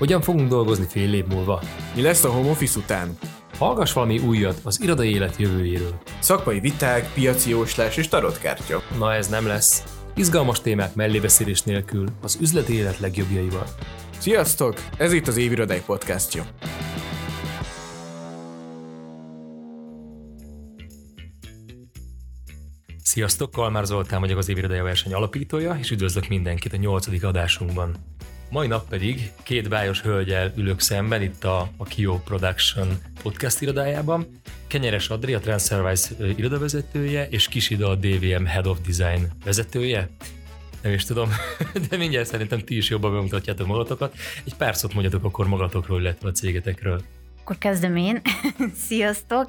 Hogyan fogunk dolgozni fél év múlva? Mi lesz a home office után? Hallgass valami újat az irodai élet jövőjéről. Szakmai viták, piaci jóslás és tarotkártya. Na ez nem lesz. Izgalmas témák mellébeszélés nélkül az üzleti élet legjobbjaival. Sziasztok! Ez itt az Évirodai podcastja. Sziasztok, Kalmár Zoltán vagyok az Évirodai verseny alapítója, és üdvözlök mindenkit a nyolcadik adásunkban. Mai nap pedig két bájos hölgyel ülök szemben itt a, a Kio Production podcast irodájában. Kenyeres Adri, a TransferWise irodavezetője, és Kisida a DVM Head of Design vezetője. Nem is tudom, de mindjárt szerintem ti is jobban bemutatjátok magatokat. Egy pár szót mondjatok akkor magatokról, illetve a cégetekről. Akkor kezdem én. Sziasztok!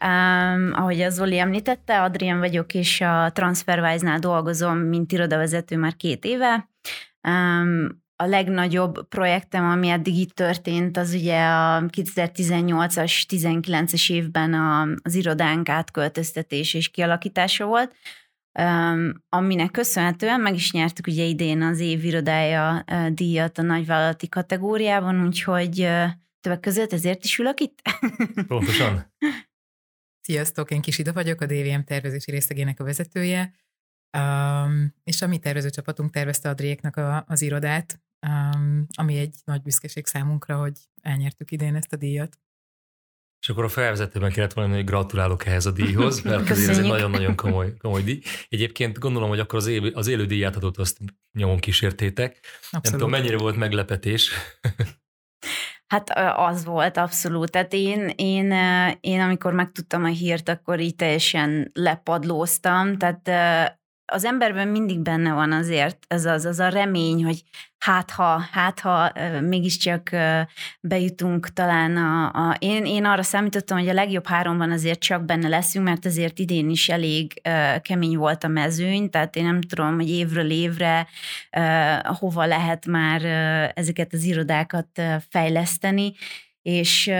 Um, ahogy az Zoli említette, Adrián vagyok, és a TransferWise-nál dolgozom, mint irodavezető már két éve. Um, a legnagyobb projektem, ami eddig itt történt, az ugye a 2018-as, 19-es évben a, az irodánk átköltöztetés és kialakítása volt, aminek köszönhetően meg is nyertük ugye idén az év irodája díjat a nagyvállalati kategóriában, úgyhogy többek között ezért is ülök itt. Pontosan. Sziasztok, én Kis Ida vagyok, a DVM tervezési részlegének a vezetője, um, és a mi tervezőcsapatunk tervezte Adriéknak a, az irodát, um, ami egy nagy büszkeség számunkra, hogy elnyertük idén ezt a díjat. És akkor a felvezetőben kellett volna, hogy gratulálok ehhez a díjhoz, mert ez egy nagyon-nagyon komoly, komoly díj. Egyébként gondolom, hogy akkor az, él, az élő díjátadót azt nyomon kísértétek. Abszolút. Nem tudom, mennyire volt meglepetés. Hát az volt abszolút. Tehát én, én, én amikor megtudtam a hírt, akkor így teljesen lepadlóztam. Tehát az emberben mindig benne van azért ez az, az a remény, hogy hát ha, hát ha mégiscsak bejutunk talán a, a én, én arra számítottam, hogy a legjobb háromban azért csak benne leszünk, mert azért idén is elég kemény volt a mezőny, tehát én nem tudom, hogy évről évre hova lehet már ezeket az irodákat fejleszteni, és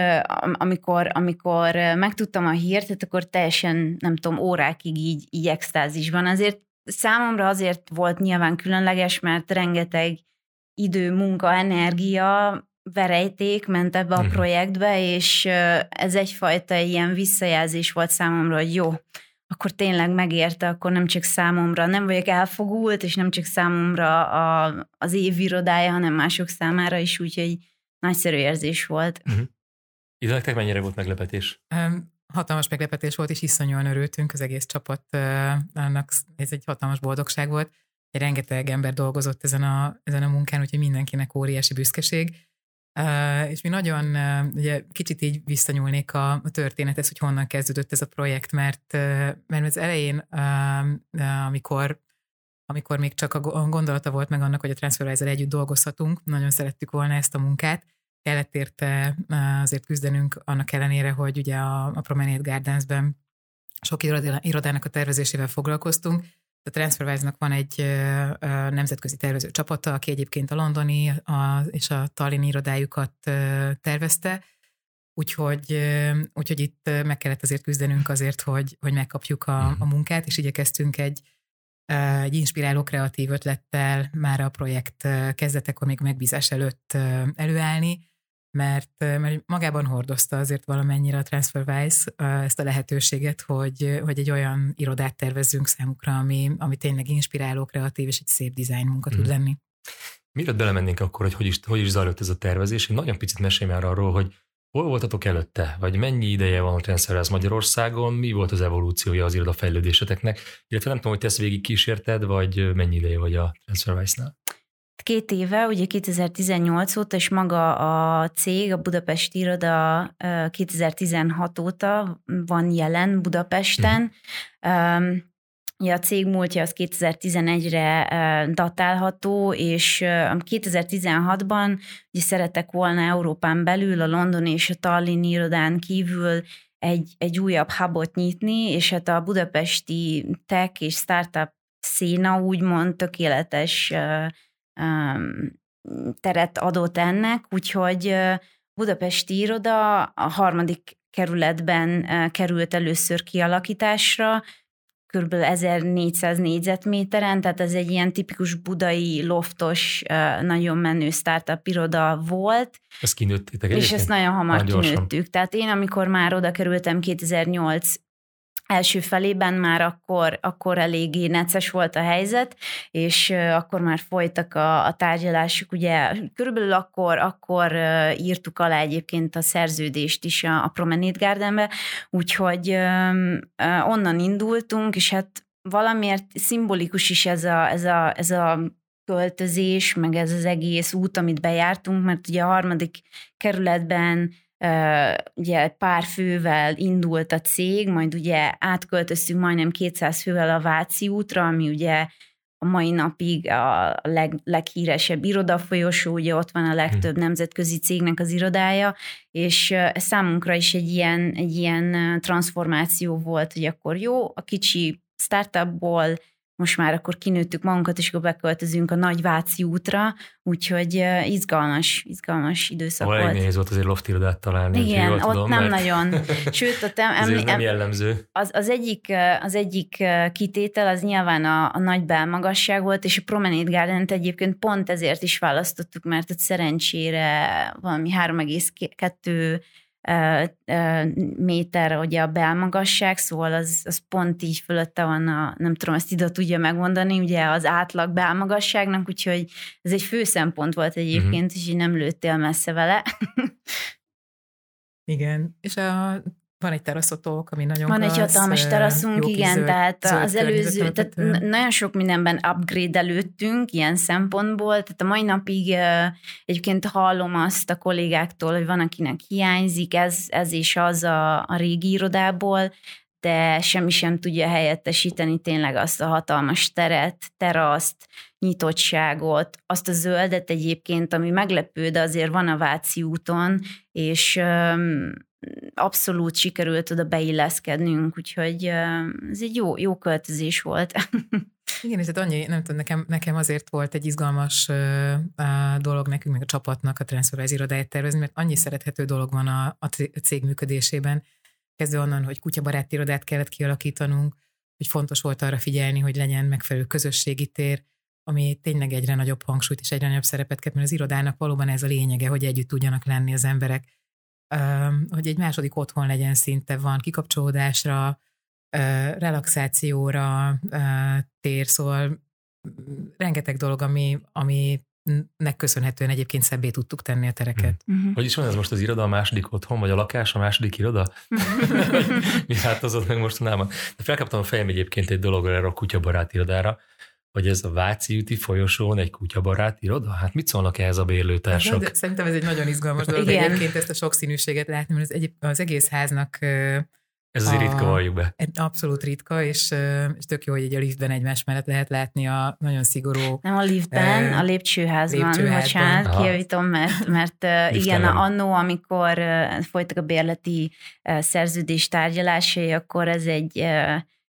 amikor, amikor megtudtam a hírt, akkor teljesen, nem tudom, órákig így, így extázisban. Azért Számomra azért volt nyilván különleges, mert rengeteg idő, munka, energia, verejték ment ebbe a uh-huh. projektbe, és ez egyfajta ilyen visszajelzés volt számomra, hogy jó, akkor tényleg megérte, akkor nem csak számomra, nem vagyok elfogult, és nem csak számomra a, az év irodája, hanem mások számára is, úgyhogy nagyszerű érzés volt. Uh-huh. Ide mennyire volt meglepetés? Um, hatalmas meglepetés volt, és iszonyúan örültünk az egész csapat, annak ez egy hatalmas boldogság volt. Rengeteg ember dolgozott ezen a, ezen a munkán, úgyhogy mindenkinek óriási büszkeség. És mi nagyon, ugye kicsit így visszanyúlnék a, a történethez, hogy honnan kezdődött ez a projekt, mert, mert az elején, amikor amikor még csak a gondolata volt meg annak, hogy a TransferWise-el együtt dolgozhatunk, nagyon szerettük volna ezt a munkát, kellett érte azért küzdenünk annak ellenére, hogy ugye a, a Promenade Gardensben sok irodának a tervezésével foglalkoztunk. A TransferWise-nak van egy nemzetközi tervező csapata, aki egyébként a londoni a, és a Tallinn irodájukat tervezte, úgyhogy, úgyhogy itt meg kellett azért küzdenünk azért, hogy, hogy megkapjuk a, a munkát, és igyekeztünk egy, egy inspiráló kreatív ötlettel már a projekt kezdetekor, még megbízás előtt előállni, mert, mert magában hordozta azért valamennyire a TransferWise ezt a lehetőséget, hogy, hogy egy olyan irodát tervezzünk számukra, ami, ami tényleg inspiráló, kreatív és egy szép dizájn munka hmm. tud mhm. lenni. Miért belemennénk akkor, hogy hogy is, hogy is zajlott ez a tervezés? Én nagyon picit mesélj már arról, hogy hol voltatok előtte, vagy mennyi ideje van a TransferWise Magyarországon, mi volt az evolúciója az iroda fejlődéseteknek, illetve nem tudom, hogy te ezt végig kísérted, vagy mennyi ideje vagy a TransferWise-nál? Két éve, ugye 2018 óta, és maga a cég, a Budapesti Iroda 2016 óta van jelen Budapesten. Mm. Ja, a cég múltja az 2011-re datálható, és 2016-ban ugye szeretek volna Európán belül, a London és a Tallinn irodán kívül egy, egy újabb hubot nyitni, és hát a budapesti tech és startup széna úgymond tökéletes teret adott ennek, úgyhogy Budapesti iroda a harmadik kerületben került először kialakításra, kb. 1400 négyzetméteren, tehát ez egy ilyen tipikus budai, loftos, nagyon menő startup iroda volt. Ezt kinőttétek És ezt nagyon hamar kinőttük. Tehát én, amikor már oda kerültem 2008 első felében már akkor, akkor eléggé neces volt a helyzet, és akkor már folytak a, a tárgyalások, ugye körülbelül akkor, akkor írtuk alá egyébként a szerződést is a, a Promenade Gardenbe, úgyhogy onnan indultunk, és hát valamiért szimbolikus is ez a, ez a, ez a költözés, meg ez az egész út, amit bejártunk, mert ugye a harmadik kerületben ugye pár fővel indult a cég, majd ugye átköltöztünk majdnem 200 fővel a Váci útra, ami ugye a mai napig a leg, leghíresebb irodafolyosó, ugye ott van a legtöbb hm. nemzetközi cégnek az irodája, és számunkra is egy ilyen, egy ilyen transformáció volt, hogy akkor jó, a kicsi startupból most már akkor kinőttük magunkat, és akkor beköltözünk a Nagy Váci útra, úgyhogy izgalmas, izgalmas időszak Ahol volt. nehéz volt azért loftirodát találni. Igen, ott tudom, nem mert... nagyon. Sőt, ott em, em, nem jellemző. Az, az, egyik, az egyik kitétel az nyilván a, a nagy belmagasság volt, és a Promenade garden egyébként pont ezért is választottuk, mert ott szerencsére valami 3,2 méter ugye a belmagasság, szóval az, az pont így fölötte van a, nem tudom, ezt ide tudja megmondani, ugye az átlag belmagasságnak, úgyhogy ez egy fő szempont volt egyébként, uh-huh. és így nem lőttél messze vele. Igen, és a van egy teraszotok, ami nagyon Van klassz, egy hatalmas teraszunk, igen, zöld, tehát zöld az előző, tehát nagyon sok mindenben upgrade előttünk ilyen szempontból, tehát a mai napig egyébként hallom azt a kollégáktól, hogy van, akinek hiányzik ez, ez és az a, a régi irodából, de semmi sem tudja helyettesíteni tényleg azt a hatalmas teret, teraszt, nyitottságot, azt a zöldet egyébként, ami meglepő, de azért van a Váci úton, és abszolút sikerült oda beilleszkednünk, úgyhogy ez egy jó, jó költözés volt. Igen, és hát annyi, nem tudom, nekem, nekem azért volt egy izgalmas uh, dolog nekünk, meg a csapatnak a Transferwise irodáját tervezni, mert annyi szerethető dolog van a, a cég működésében, kezdve onnan, hogy kutyabarát irodát kellett kialakítanunk, hogy fontos volt arra figyelni, hogy legyen megfelelő közösségi tér, ami tényleg egyre nagyobb hangsúlyt és egyre nagyobb szerepet kap, mert az irodának valóban ez a lényege, hogy együtt tudjanak lenni az emberek, hogy egy második otthon legyen szinte, van kikapcsolódásra, relaxációra tér, szóval rengeteg dolog, ami, ami nek köszönhetően egyébként szebbé tudtuk tenni a tereket. Uh-huh. Hogy is van ez most az iroda a második otthon, vagy a lakás a második iroda? Mi változott meg mostanában? De felkaptam a fejem egyébként egy dologra erre a kutyabarát irodára, hogy ez a Váci úti folyosón egy kutyabarát iroda? Hát mit szólnak ehhez a bérlőtársak? De, de szerintem ez egy nagyon izgalmas dolog Igen. egyébként ezt a sokszínűséget látni, mert az, egy, az egész háznak ez azért a, ritka, valljuk be. Abszolút ritka, és, és tök jó, hogy egy a liftben egymás mellett lehet látni a nagyon szigorú... Nem a liftben, uh, a lépcsőházban, lépcsőházban. bocsánat, kijavítom, mert, mert igen, annó, amikor folytak a bérleti szerződés tárgyalásai, akkor ez egy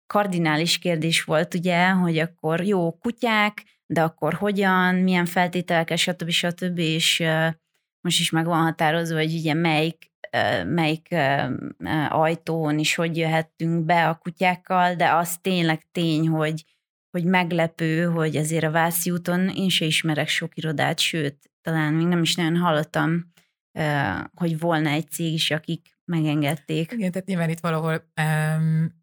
kardinális kérdés volt, ugye, hogy akkor jó kutyák, de akkor hogyan, milyen feltételek, stb. stb. És most is meg van határozva, hogy ugye melyik, melyik ajtón is hogy jöhettünk be a kutyákkal, de az tényleg tény, hogy, hogy meglepő, hogy azért a Vászi úton én se ismerek sok irodát, sőt, talán még nem is nagyon hallottam, hogy volna egy cég is, akik megengedték. Igen, tehát nyilván itt valahol um,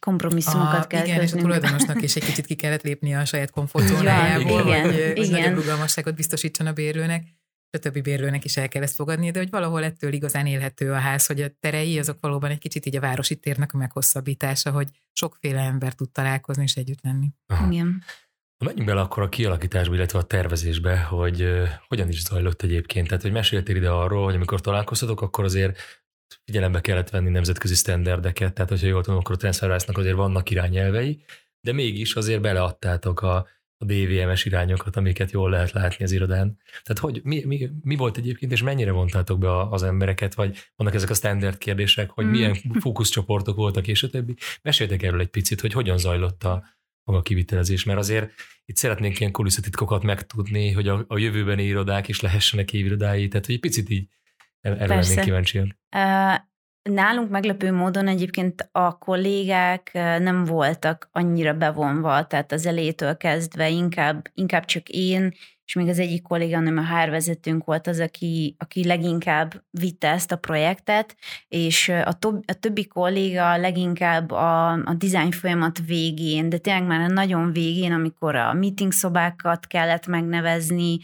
kompromisszumokat a, kell Igen, kötnünk. és a tulajdonosnak is egy kicsit ki kellett lépni a saját komfortzónájából, igen, hogy, igen. hogy nagyobb rugalmasságot biztosítson a bérlőnek, és a többi bérlőnek is el kell ezt fogadni, de hogy valahol ettől igazán élhető a ház, hogy a terei azok valóban egy kicsit így a városi térnek a meghosszabbítása, hogy sokféle ember tud találkozni és együtt lenni. Aha. Igen. Menjünk bele akkor a kialakításba, illetve a tervezésbe, hogy uh, hogyan is zajlott egyébként. Tehát, hogy meséltél ide arról, hogy amikor találkoztatok, akkor azért figyelembe kellett venni nemzetközi sztenderdeket, tehát hogyha jól tudom, akkor a TransferWise-nak azért vannak irányelvei, de mégis azért beleadtátok a, a DVMS irányokat, amiket jól lehet látni az irodán. Tehát hogy, mi, mi, mi volt egyébként, és mennyire vontátok be az embereket, vagy vannak ezek a standard kérdések, hogy mm. milyen fókuszcsoportok voltak, és a többi. Meséltek erről egy picit, hogy hogyan zajlott a maga kivitelezés, mert azért itt szeretnénk ilyen kulisszatitkokat megtudni, hogy a, a jövőbeni irodák is lehessenek évirodái, tehát hogy egy picit így erre lennék kíváncsiak. Nálunk meglepő módon egyébként a kollégák nem voltak annyira bevonva, tehát az elétől kezdve inkább, inkább csak én és még az egyik kolléganőm, a HR vezetőnk volt az, aki, aki leginkább vitte ezt a projektet, és a, to- a többi kolléga leginkább a, a design folyamat végén, de tényleg már a nagyon végén, amikor a meeting szobákat kellett megnevezni,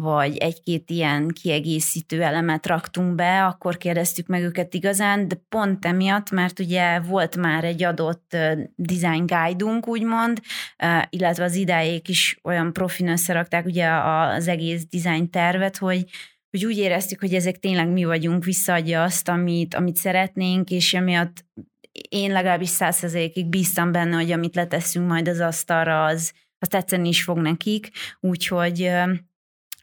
vagy egy-két ilyen kiegészítő elemet raktunk be, akkor kérdeztük meg őket igazán, de pont emiatt, mert ugye volt már egy adott design guide-unk, úgymond, illetve az idáék is olyan profin összerakták ugye az egész design tervet, hogy hogy úgy éreztük, hogy ezek tényleg mi vagyunk, visszaadja azt, amit, amit szeretnénk, és emiatt én legalábbis százszerzékig bíztam benne, hogy amit leteszünk majd az asztalra, az, az tetszeni is fog nekik, úgyhogy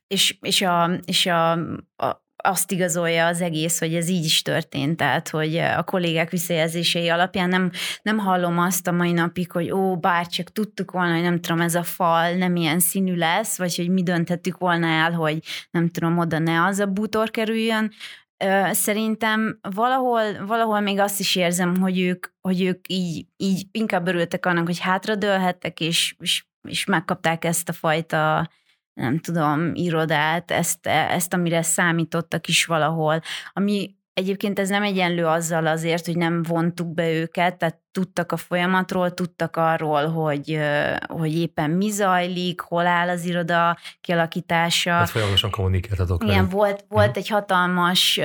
és, és, a, és a, a, azt igazolja az egész, hogy ez így is történt, tehát hogy a kollégák visszajelzései alapján nem, nem hallom azt a mai napig, hogy ó, bár csak tudtuk volna, hogy nem tudom, ez a fal nem ilyen színű lesz, vagy hogy mi döntettük volna el, hogy nem tudom, oda ne az a bútor kerüljön. Szerintem valahol, valahol még azt is érzem, hogy ők, hogy ők így, így inkább örültek annak, hogy hátradőlhettek, és, és, és megkapták ezt a fajta nem tudom, irodát, ezt, ezt amire számítottak is valahol, ami Egyébként ez nem egyenlő azzal azért, hogy nem vontuk be őket, tehát tudtak a folyamatról, tudtak arról, hogy, hogy éppen mi zajlik, hol áll az iroda kialakítása. Hát folyamatosan kommunikáltatok Igen, volt, volt hmm. egy hatalmas,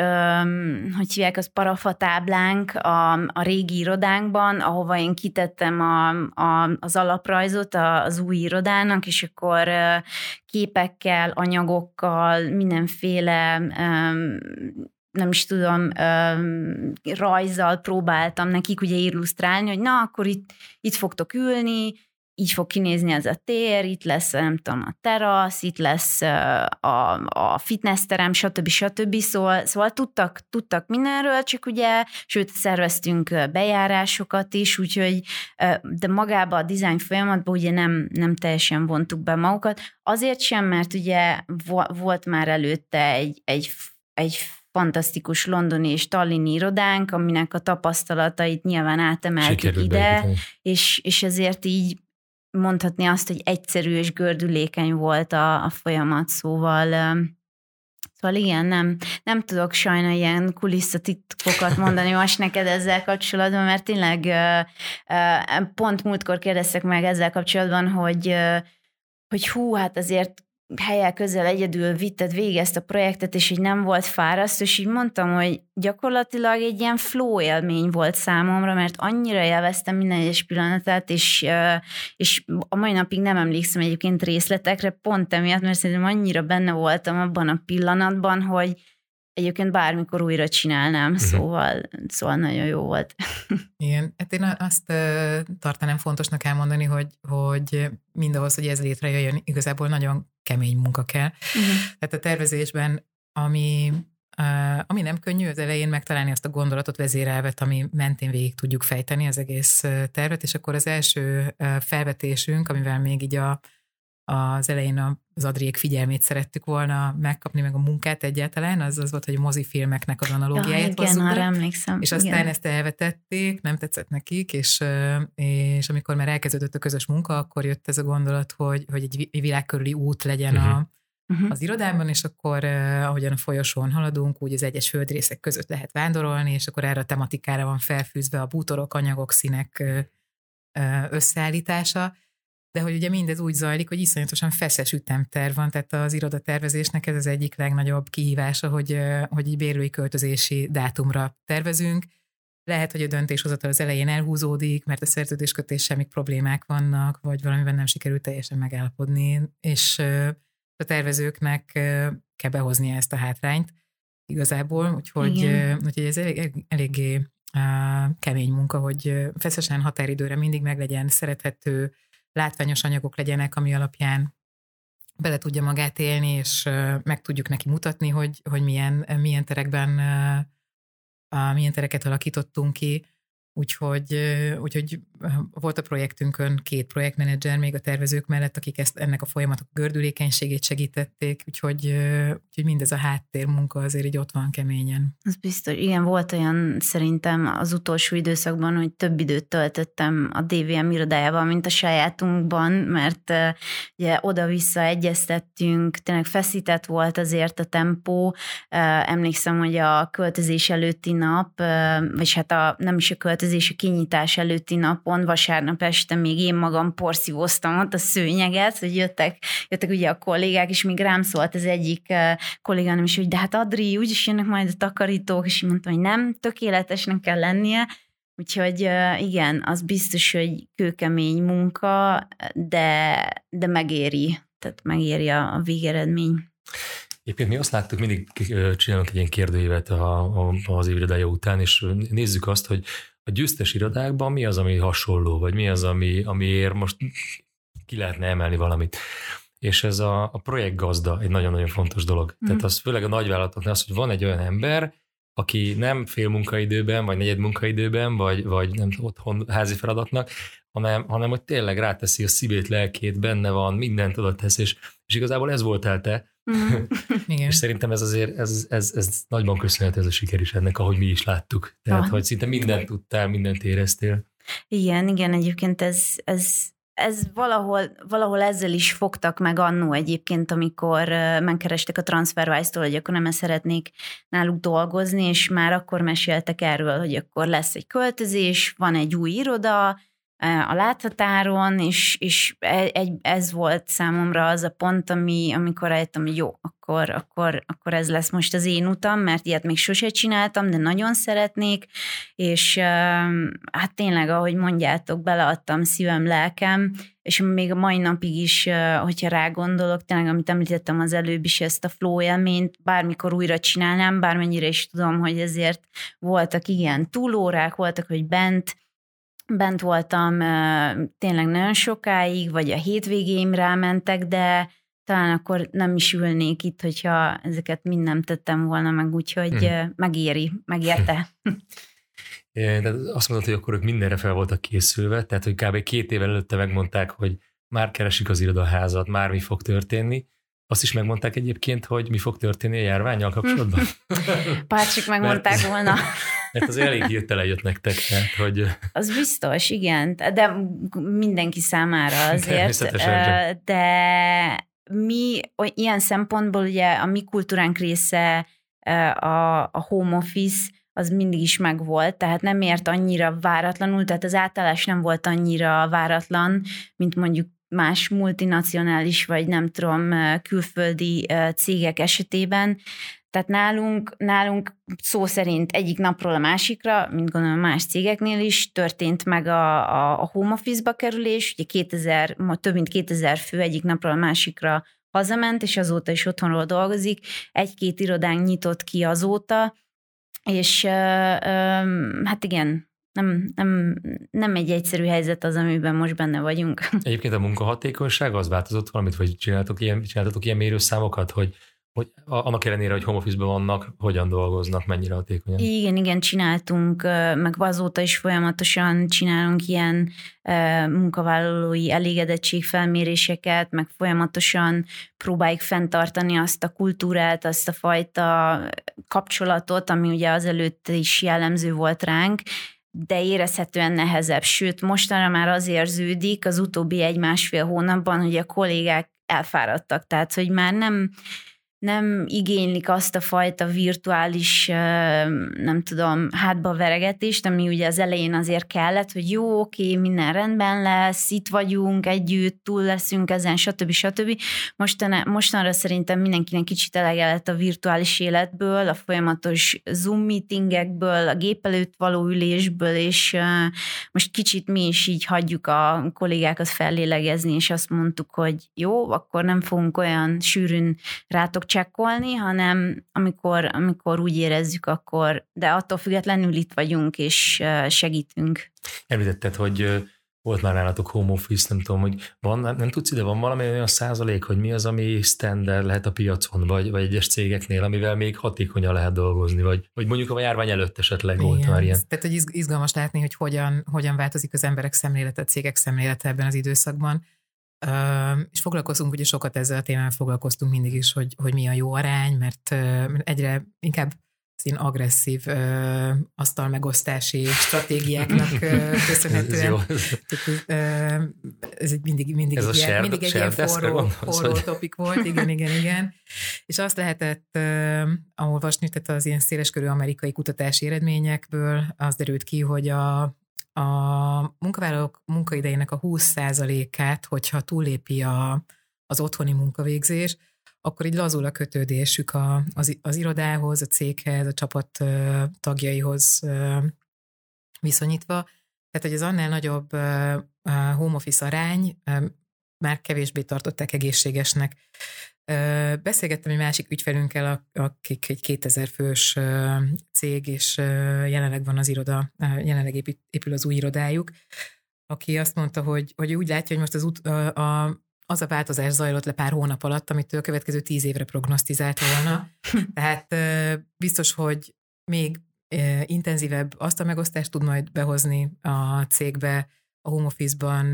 hogy hívják, az parafatáblánk a, a régi irodánkban, ahova én kitettem a, a, az alaprajzot az új irodának, és akkor képekkel, anyagokkal, mindenféle nem is tudom, rajzzal próbáltam nekik ugye illusztrálni, hogy na, akkor itt, itt fogtok ülni, így fog kinézni ez a tér, itt lesz, nem tudom, a terasz, itt lesz a, a fitnessterem, stb. stb. Szóval, szóval tudtak, tudtak mindenről, csak ugye, sőt, szerveztünk bejárásokat is, úgyhogy, de magába a design folyamatban ugye nem, nem teljesen vontuk be magukat. Azért sem, mert ugye volt már előtte egy, egy, egy fantasztikus londoni és tallini irodánk, aminek a tapasztalatait nyilván átemeltük ide, és, és ezért így mondhatni azt, hogy egyszerű és gördülékeny volt a, a folyamat, szóval Szóval igen, nem, nem tudok sajna ilyen kulisszatitkokat mondani most neked ezzel kapcsolatban, mert tényleg pont múltkor kérdeztek meg ezzel kapcsolatban, hogy, hogy hú, hát azért helyel közel egyedül vitted végig ezt a projektet, és így nem volt fáraszt, és így mondtam, hogy gyakorlatilag egy ilyen flow élmény volt számomra, mert annyira élveztem minden egyes pillanatát, és, és a mai napig nem emlékszem egyébként részletekre, pont emiatt, mert szerintem annyira benne voltam abban a pillanatban, hogy egyébként bármikor újra csinálnám, uh-huh. szóval, szóval nagyon jó volt. Igen, hát én azt tartanám fontosnak elmondani, hogy, hogy mindahhoz, hogy ez létrejöjjön, igazából nagyon kemény munka kell. Uh-huh. Tehát a tervezésben, ami, ami nem könnyű az elején megtalálni azt a gondolatot, vezérelvet, ami mentén végig tudjuk fejteni az egész tervet, és akkor az első felvetésünk, amivel még így a, az elején az Adriék figyelmét szerettük volna megkapni, meg a munkát egyáltalán, az az volt, hogy a mozifilmeknek az analógiáját ja, igen, arra emlékszem. És aztán igen. ezt elvetették, nem tetszett nekik, és, és amikor már elkezdődött a közös munka, akkor jött ez a gondolat, hogy, hogy egy világkörüli út legyen uh-huh. a, uh-huh. az irodában, és akkor ahogyan a folyosón haladunk, úgy az egyes földrészek között lehet vándorolni, és akkor erre a tematikára van felfűzve a bútorok, anyagok, színek összeállítása, de hogy ugye mindez úgy zajlik, hogy iszonyatosan feszes ütemterv van, tehát az irodatervezésnek ez az egyik legnagyobb kihívása, hogy, hogy így bérlői költözési dátumra tervezünk. Lehet, hogy a döntéshozatal az elején elhúzódik, mert a szerződéskötéssel még problémák vannak, vagy valamiben nem sikerült teljesen megállapodni, és a tervezőknek kell behoznia ezt a hátrányt igazából, úgyhogy, úgyhogy ez elég, eléggé kemény munka, hogy feszesen határidőre mindig meglegyen szerethető, látványos anyagok legyenek, ami alapján bele tudja magát élni, és meg tudjuk neki mutatni, hogy, hogy milyen, milyen terekben, milyen tereket alakítottunk ki. Úgyhogy, úgyhogy volt a projektünkön két projektmenedzser még a tervezők mellett, akik ezt, ennek a folyamatok gördülékenységét segítették, úgyhogy, úgyhogy mindez a háttérmunka azért így ott van keményen. Az biztos. Igen, volt olyan szerintem az utolsó időszakban, hogy több időt töltöttem a DVM irodájával, mint a sajátunkban, mert ugye oda-vissza egyeztettünk, tényleg feszített volt azért a tempó. Emlékszem, hogy a költözés előtti nap, vagy hát a, nem is a költözés, a kinyitás előtti napon, vasárnap este még én magam porszívoztam ott a szőnyeget, hogy jöttek, jöttek ugye a kollégák, és még rám szólt az egyik kollégám is, hogy de hát Adri, úgyis jönnek majd a takarítók, és mondtam, hogy nem, tökéletesnek kell lennie, Úgyhogy igen, az biztos, hogy kőkemény munka, de, de megéri, tehát megéri a, a végeredmény. Éppen mi azt láttuk, mindig csinálunk egy ilyen kérdőívet a, a, az irodája után, és nézzük azt, hogy a győztes irodákban mi az, ami hasonló, vagy mi az, ami, amiért most ki lehetne emelni valamit. És ez a, a projektgazda egy nagyon-nagyon fontos dolog. Mm. Tehát az főleg a nagyvállalatoknál az, hogy van egy olyan ember, aki nem fél munkaidőben, vagy negyed munkaidőben, vagy, vagy nem otthon házi feladatnak, hanem, hanem hogy tényleg ráteszi a szívét, lelkét, benne van, mindent oda tesz, és, és igazából ez voltál te, Mm. Igen. És szerintem ez azért, ez, ez, ez nagyban köszönhető ez a siker is ennek, ahogy mi is láttuk. Tehát, ah. hogy szinte mindent tudtál, mindent éreztél. Igen, igen, egyébként ez, ez, ez valahol, valahol ezzel is fogtak meg annó egyébként, amikor megkerestek a TransferWise-tól, hogy akkor nem szeretnék náluk dolgozni, és már akkor meséltek erről, hogy akkor lesz egy költözés, van egy új iroda, a láthatáron, és, és e, egy, ez volt számomra az a pont, ami, amikor rájöttem, hogy jó, akkor, akkor, akkor ez lesz most az én utam, mert ilyet még sose csináltam, de nagyon szeretnék, és hát tényleg, ahogy mondjátok, beleadtam szívem, lelkem, és még a mai napig is, hogyha rá gondolok, tényleg, amit említettem az előbb is, ezt a flow élményt bármikor újra csinálnám, bármennyire is tudom, hogy ezért voltak igen túlórák, voltak, hogy bent, bent voltam tényleg nagyon sokáig, vagy a hétvégéim rámentek, de talán akkor nem is ülnék itt, hogyha ezeket mind nem tettem volna meg, úgyhogy hmm. megéri, megérte. de azt mondod, hogy akkor ők mindenre fel voltak készülve, tehát hogy kb. két évvel előtte megmondták, hogy már keresik az irodaházat, már mi fog történni, azt is megmondták egyébként, hogy mi fog történni a járványjal kapcsolatban? Bárcsak megmondták mert, volna. Mert az elég hirtelen jött nektek, tehát, hogy... Az biztos, igen, de mindenki számára azért. De mi ilyen szempontból ugye a mi kultúránk része a, a home office, az mindig is megvolt, tehát nem ért annyira váratlanul, tehát az átállás nem volt annyira váratlan, mint mondjuk más multinacionális, vagy nem tudom, külföldi cégek esetében. Tehát nálunk, nálunk szó szerint egyik napról a másikra, mint gondolom más cégeknél is, történt meg a, a, a home office-ba kerülés, ugye 2000, több mint 2000 fő egyik napról a másikra hazament, és azóta is otthonról dolgozik. Egy-két irodánk nyitott ki azóta, és hát igen, nem, nem, nem egy egyszerű helyzet az, amiben most benne vagyunk. Egyébként a munkahatékonyság az változott valamit, vagy csináltok ilyen, csináltatok ilyen mérőszámokat, hogy hogy annak ellenére, hogy home vannak, hogyan dolgoznak, mennyire hatékonyan? Igen, igen, csináltunk, meg azóta is folyamatosan csinálunk ilyen munkavállalói elégedettségfelméréseket, meg folyamatosan próbáljuk fenntartani azt a kultúrát, azt a fajta kapcsolatot, ami ugye azelőtt is jellemző volt ránk, de érezhetően nehezebb. Sőt, mostanra már az érződik az utóbbi egy-másfél hónapban, hogy a kollégák elfáradtak, tehát hogy már nem, nem igénylik azt a fajta virtuális, nem tudom, hátba veregetést, ami ugye az elején azért kellett, hogy jó, oké, minden rendben lesz, itt vagyunk együtt, túl leszünk ezen, stb. stb. Mostan, mostanra szerintem mindenkinek kicsit elege lett a virtuális életből, a folyamatos Zoom meetingekből, a gép előtt való ülésből, és most kicsit mi is így hagyjuk a kollégákat fellélegezni, és azt mondtuk, hogy jó, akkor nem fogunk olyan sűrűn rátok csekkolni, hanem amikor, amikor úgy érezzük, akkor, de attól függetlenül itt vagyunk és segítünk. Említetted, hogy volt már nálatok home office, nem tudom, hogy van, nem, tudsz ide, van valami olyan százalék, hogy mi az, ami standard lehet a piacon, vagy, vagy egyes cégeknél, amivel még hatékonyan lehet dolgozni, vagy, vagy mondjuk a járvány előtt esetleg Igen. volt már ilyen. Tehát, hogy izgalmas látni, hogy hogyan, hogyan változik az emberek szemlélete, a cégek szemlélete ebben az időszakban. És foglalkozunk, ugye sokat ezzel a témával foglalkoztunk mindig is, hogy, hogy mi a jó arány, mert egyre inkább szín agresszív ö, asztalmegosztási stratégiáknak ö, köszönhetően. ez, ez egy mindig, mindig ez ilyen, share, mindig egy ilyen forró, forró topik volt, igen, igen, igen. És azt lehetett ö, olvasni, tehát az ilyen széleskörű amerikai kutatási eredményekből az derült ki, hogy a, a munkavállalók munkaidejének a 20%-át, hogyha túlépi a, az otthoni munkavégzés, akkor így lazul a kötődésük a, az, az irodához, a céghez, a csapat tagjaihoz viszonyítva. Tehát, hogy az annál nagyobb home office arány már kevésbé tartották egészségesnek. Beszélgettem egy másik ügyfelünkkel, akik egy 2000 fős cég, és jelenleg van az iroda, jelenleg épül az új irodájuk, aki azt mondta, hogy, hogy úgy látja, hogy most az út, a, a az a változás zajlott le pár hónap alatt, amit a következő tíz évre prognosztizált volna. Tehát biztos, hogy még intenzívebb azt a megosztást tud majd behozni a cégbe, a home office-ban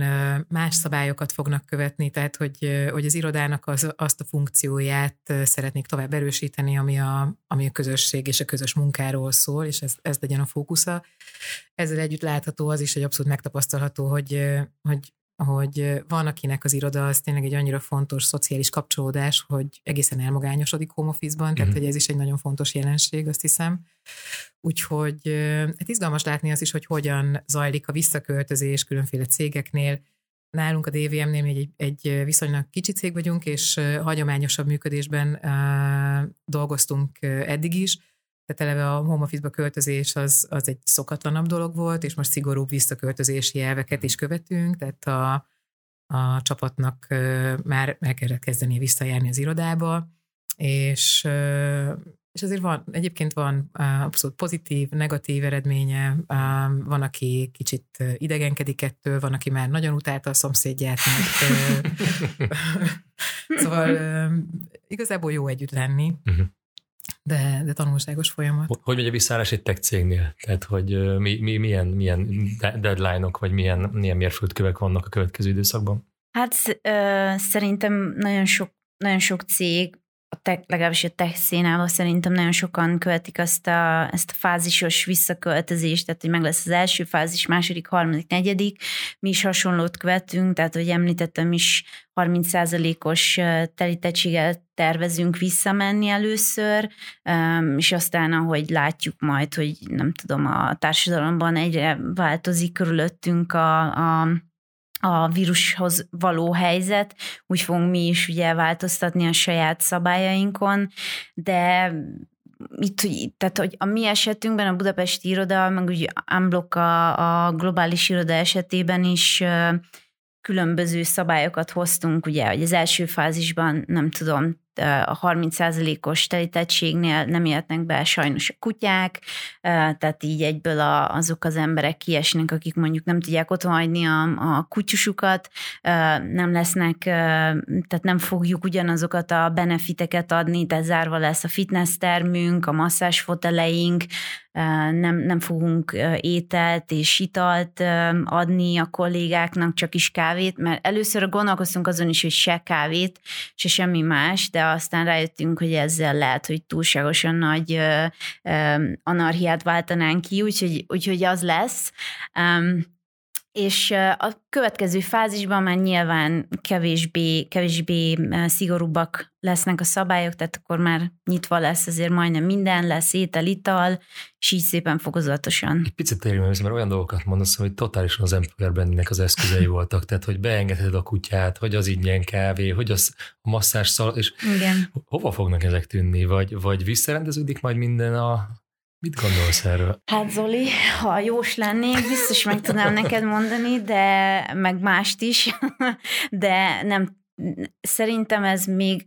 más szabályokat fognak követni, tehát hogy, hogy az irodának az, azt a funkcióját szeretnék tovább erősíteni, ami a, ami a közösség és a közös munkáról szól, és ez, ez legyen a fókusza. Ezzel együtt látható az is, hogy abszolút megtapasztalható, hogy, hogy hogy van, akinek az iroda az tényleg egy annyira fontos szociális kapcsolódás, hogy egészen elmagányosodik home office-ban, tehát uh-huh. hogy ez is egy nagyon fontos jelenség, azt hiszem. Úgyhogy hát izgalmas látni az is, hogy hogyan zajlik a visszaköltözés különféle cégeknél. Nálunk a DVM-nél egy, egy viszonylag kicsi cég vagyunk, és hagyományosabb működésben uh, dolgoztunk eddig is, tehát eleve a home office-ba költözés az, az egy szokatlanabb dolog volt, és most szigorúbb visszaköltözési elveket is követünk, tehát a, a csapatnak már el kellett kezdeni visszajárni az irodába, és, és azért van, egyébként van abszolút pozitív, negatív eredménye, van, aki kicsit idegenkedik ettől, van, aki már nagyon utálta a szomszédját, mert szóval igazából jó együtt lenni. Uh-huh de, de tanulságos folyamat. Hogy megy a visszaállás egy tech cégnél? Tehát, hogy mi, mi, milyen, milyen deadline-ok, vagy milyen, milyen mérföldkövek vannak a következő időszakban? Hát szerintem nagyon sok, nagyon sok cég a tech, legalábbis a tech szénában szerintem nagyon sokan követik azt a, ezt a fázisos visszaköltözést, tehát hogy meg lesz az első fázis, második, harmadik, negyedik. Mi is hasonlót követünk, tehát hogy említettem is 30%-os telítettséggel tervezünk visszamenni először, és aztán ahogy látjuk majd, hogy nem tudom, a társadalomban egyre változik körülöttünk a, a a vírushoz való helyzet, úgy fogunk mi is ugye változtatni a saját szabályainkon, de itt, tehát, hogy a mi esetünkben a budapesti iroda, meg úgy unblock a, a globális iroda esetében is különböző szabályokat hoztunk, ugye, hogy az első fázisban, nem tudom, a 30%-os telítettségnél nem jöhetnek be sajnos a kutyák, tehát így egyből azok az emberek kiesnek, akik mondjuk nem tudják otthon hagyni a, a kutyusukat, nem lesznek, tehát nem fogjuk ugyanazokat a benefiteket adni, tehát zárva lesz a fitness termünk, a masszásfoteleink, nem, nem fogunk ételt és italt adni a kollégáknak, csak is kávét, mert először gondolkoztunk azon is, hogy se kávét, se semmi más, de aztán rájöttünk, hogy ezzel lehet, hogy túlságosan nagy anarhiát váltanánk ki, úgyhogy, úgyhogy az lesz. És a következő fázisban már nyilván kevésbé, kevésbé szigorúbbak lesznek a szabályok, tehát akkor már nyitva lesz azért majdnem minden, lesz étel, ital, és így szépen fokozatosan. Egy picit térjünk mert olyan dolgokat mondasz, hogy totálisan az employer brandingnek az eszközei voltak, tehát hogy beengedheted a kutyát, hogy az ingyen kávé, hogy az a masszás szal, és Igen. hova fognak ezek tűnni, vagy, vagy visszarendeződik majd minden a Mit gondolsz erről? Hát Zoli, ha jós lennék, biztos meg tudnám neked mondani, de meg mást is, de nem, szerintem ez még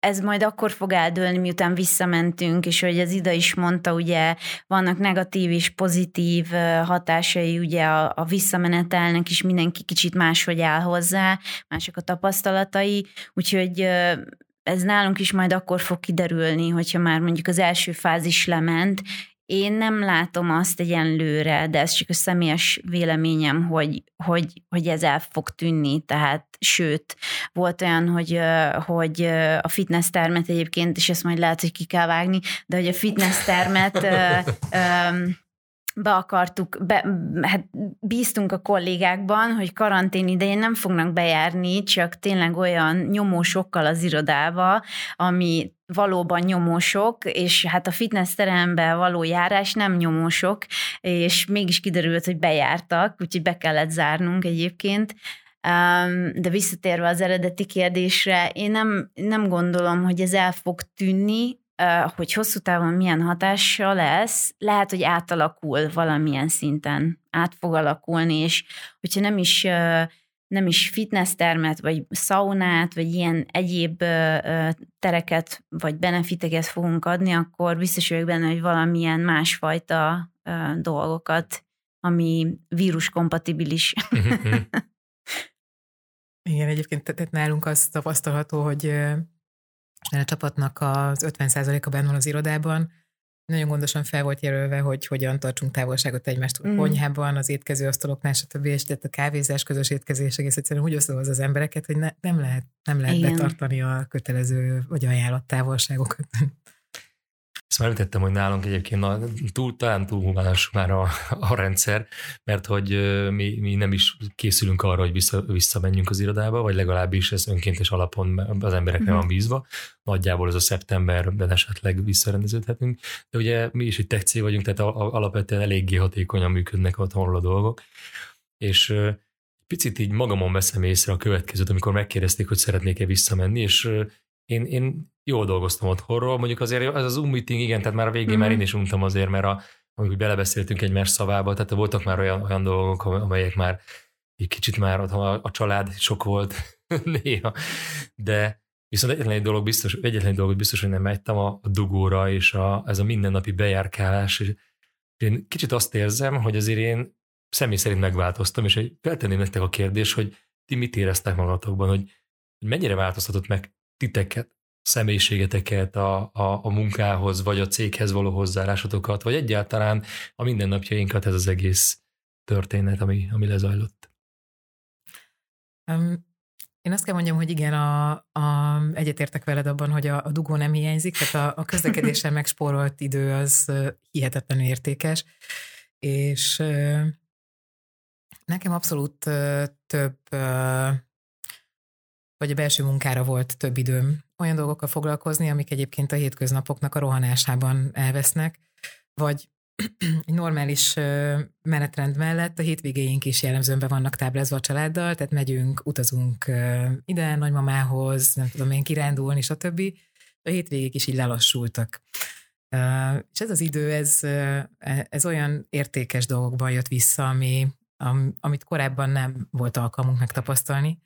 ez majd akkor fog eldőlni, miután visszamentünk, és hogy az Ida is mondta, ugye vannak negatív és pozitív hatásai ugye a, a visszamenetelnek is mindenki kicsit máshogy áll hozzá, mások a tapasztalatai, úgyhogy ez nálunk is majd akkor fog kiderülni, hogyha már mondjuk az első fázis lement, én nem látom azt egyenlőre, de ez csak a személyes véleményem, hogy, hogy, hogy ez el fog tűnni, tehát sőt, volt olyan, hogy, hogy a fitness termet egyébként, és ezt majd lehet, hogy ki kell vágni, de hogy a fitness termet be akartuk, be, hát bíztunk a kollégákban, hogy karantén idején nem fognak bejárni, csak tényleg olyan nyomósokkal az irodába, ami valóban nyomósok, és hát a fitness terembe való járás nem nyomósok, és mégis kiderült, hogy bejártak, úgyhogy be kellett zárnunk egyébként. De visszatérve az eredeti kérdésre, én nem, nem gondolom, hogy ez el fog tűnni, hogy hosszú távon milyen hatása lesz, lehet, hogy átalakul valamilyen szinten, át fog alakulni, és hogyha nem is nem is fitness termet, vagy szaunát, vagy ilyen egyéb tereket, vagy benefiteket fogunk adni, akkor biztos vagyok benne, hogy valamilyen másfajta dolgokat, ami víruskompatibilis. Mhm. Igen, egyébként tehát nálunk az tapasztalható, hogy a csapatnak az 50%-a benne van az irodában, nagyon gondosan fel volt jelölve, hogy hogyan tartsunk távolságot egymástól mm. konyhában, az étkezőasztaloknál, stb. És tehát a kávézás, közös étkezés egész egyszerűen úgy osztaloz az embereket, hogy ne, nem lehet, nem lehet betartani a kötelező vagy ajánlattávolságokat. Ezt már említettem, hogy nálunk egyébként na, túl, talán túlhumánus már a, a rendszer, mert hogy mi, mi nem is készülünk arra, hogy vissza, visszamenjünk az irodába, vagy legalábbis ez önkéntes alapon az emberekre van mhm. bízva. Nagyjából ez a szeptemberben esetleg visszarendeződhetünk. De ugye mi is egy tech cég vagyunk, tehát alapvetően eléggé hatékonyan működnek otthonról a dolgok. És picit így magamon veszem észre a következőt, amikor megkérdezték, hogy szeretnék-e visszamenni, és én, én jól dolgoztam otthonról, mondjuk azért ez az Zoom meeting, igen, tehát már a végén mm-hmm. már én is untam azért, mert a, amikor belebeszéltünk egymás szavába, tehát voltak már olyan, olyan dolgok, amelyek már egy kicsit már a, a család sok volt néha, de viszont egyetlen egy dolog biztos, egyetlen egy dolog biztos, hogy nem megytem a, a dugóra, és a, ez a mindennapi bejárkálás, és én kicsit azt érzem, hogy azért én személy szerint megváltoztam, és feltenném nektek a kérdés, hogy ti mit éreztek magatokban, hogy, hogy mennyire változtatott meg titeket, személyiségeteket a, a, a munkához, vagy a céghez való hozzáállásotokat, vagy egyáltalán a mindennapjainkat ez az egész történet, ami, ami lezajlott? Um, én azt kell mondjam, hogy igen, a, a, egyetértek veled abban, hogy a, a dugó nem hiányzik, tehát a, a közlekedéssel megspórolt idő az hihetetlenül értékes, és nekem abszolút több vagy a belső munkára volt több időm olyan dolgokkal foglalkozni, amik egyébként a hétköznapoknak a rohanásában elvesznek, vagy egy normális menetrend mellett a hétvégéink is jellemzően be vannak táblázva a családdal, tehát megyünk, utazunk ide, nagymamához, nem tudom én kirándulni, stb. A hétvégék is így lelassultak. És ez az idő, ez, ez olyan értékes dolgokban jött vissza, ami, amit korábban nem volt alkalmunk megtapasztalni.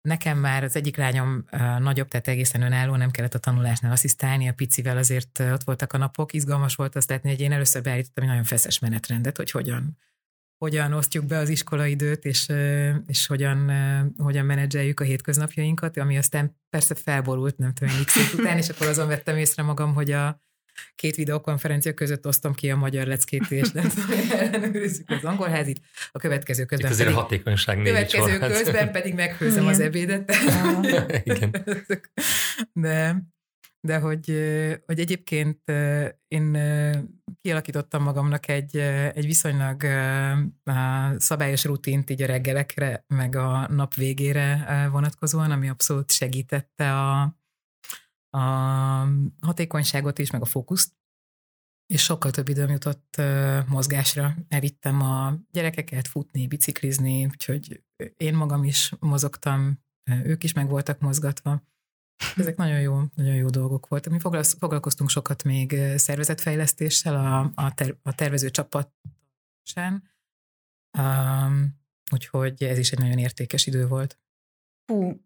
Nekem már az egyik lányom nagyobb, tehát egészen önálló, nem kellett a tanulásnál asszisztálni, a picivel azért ott voltak a napok, izgalmas volt azt látni, hogy én először beállítottam egy nagyon feszes menetrendet, hogy hogyan, hogyan osztjuk be az iskolaidőt, és, és hogyan, hogyan menedzseljük a hétköznapjainkat, ami aztán persze felborult, nem tudom, x után, és akkor azon vettem észre magam, hogy a, két videokonferencia között osztom ki a magyar leckét, és nem ellenőrizzük az angolházit. A következő közben Itt pedig, a hatékonyság következő közben pedig meghőzem az ebédet. Igen. De, de hogy, hogy egyébként én kialakítottam magamnak egy, egy viszonylag szabályos rutint így a reggelekre, meg a nap végére vonatkozóan, ami abszolút segítette a, a hatékonyságot is, meg a fókuszt, és sokkal több időm jutott mozgásra. Elvittem a gyerekeket futni, biciklizni, úgyhogy én magam is mozogtam, ők is meg voltak mozgatva. Ezek nagyon jó, nagyon jó dolgok voltak. Mi foglalkoztunk sokat még szervezetfejlesztéssel a, a, ter, a tervező csapatán, um, úgyhogy ez is egy nagyon értékes idő volt. Hú,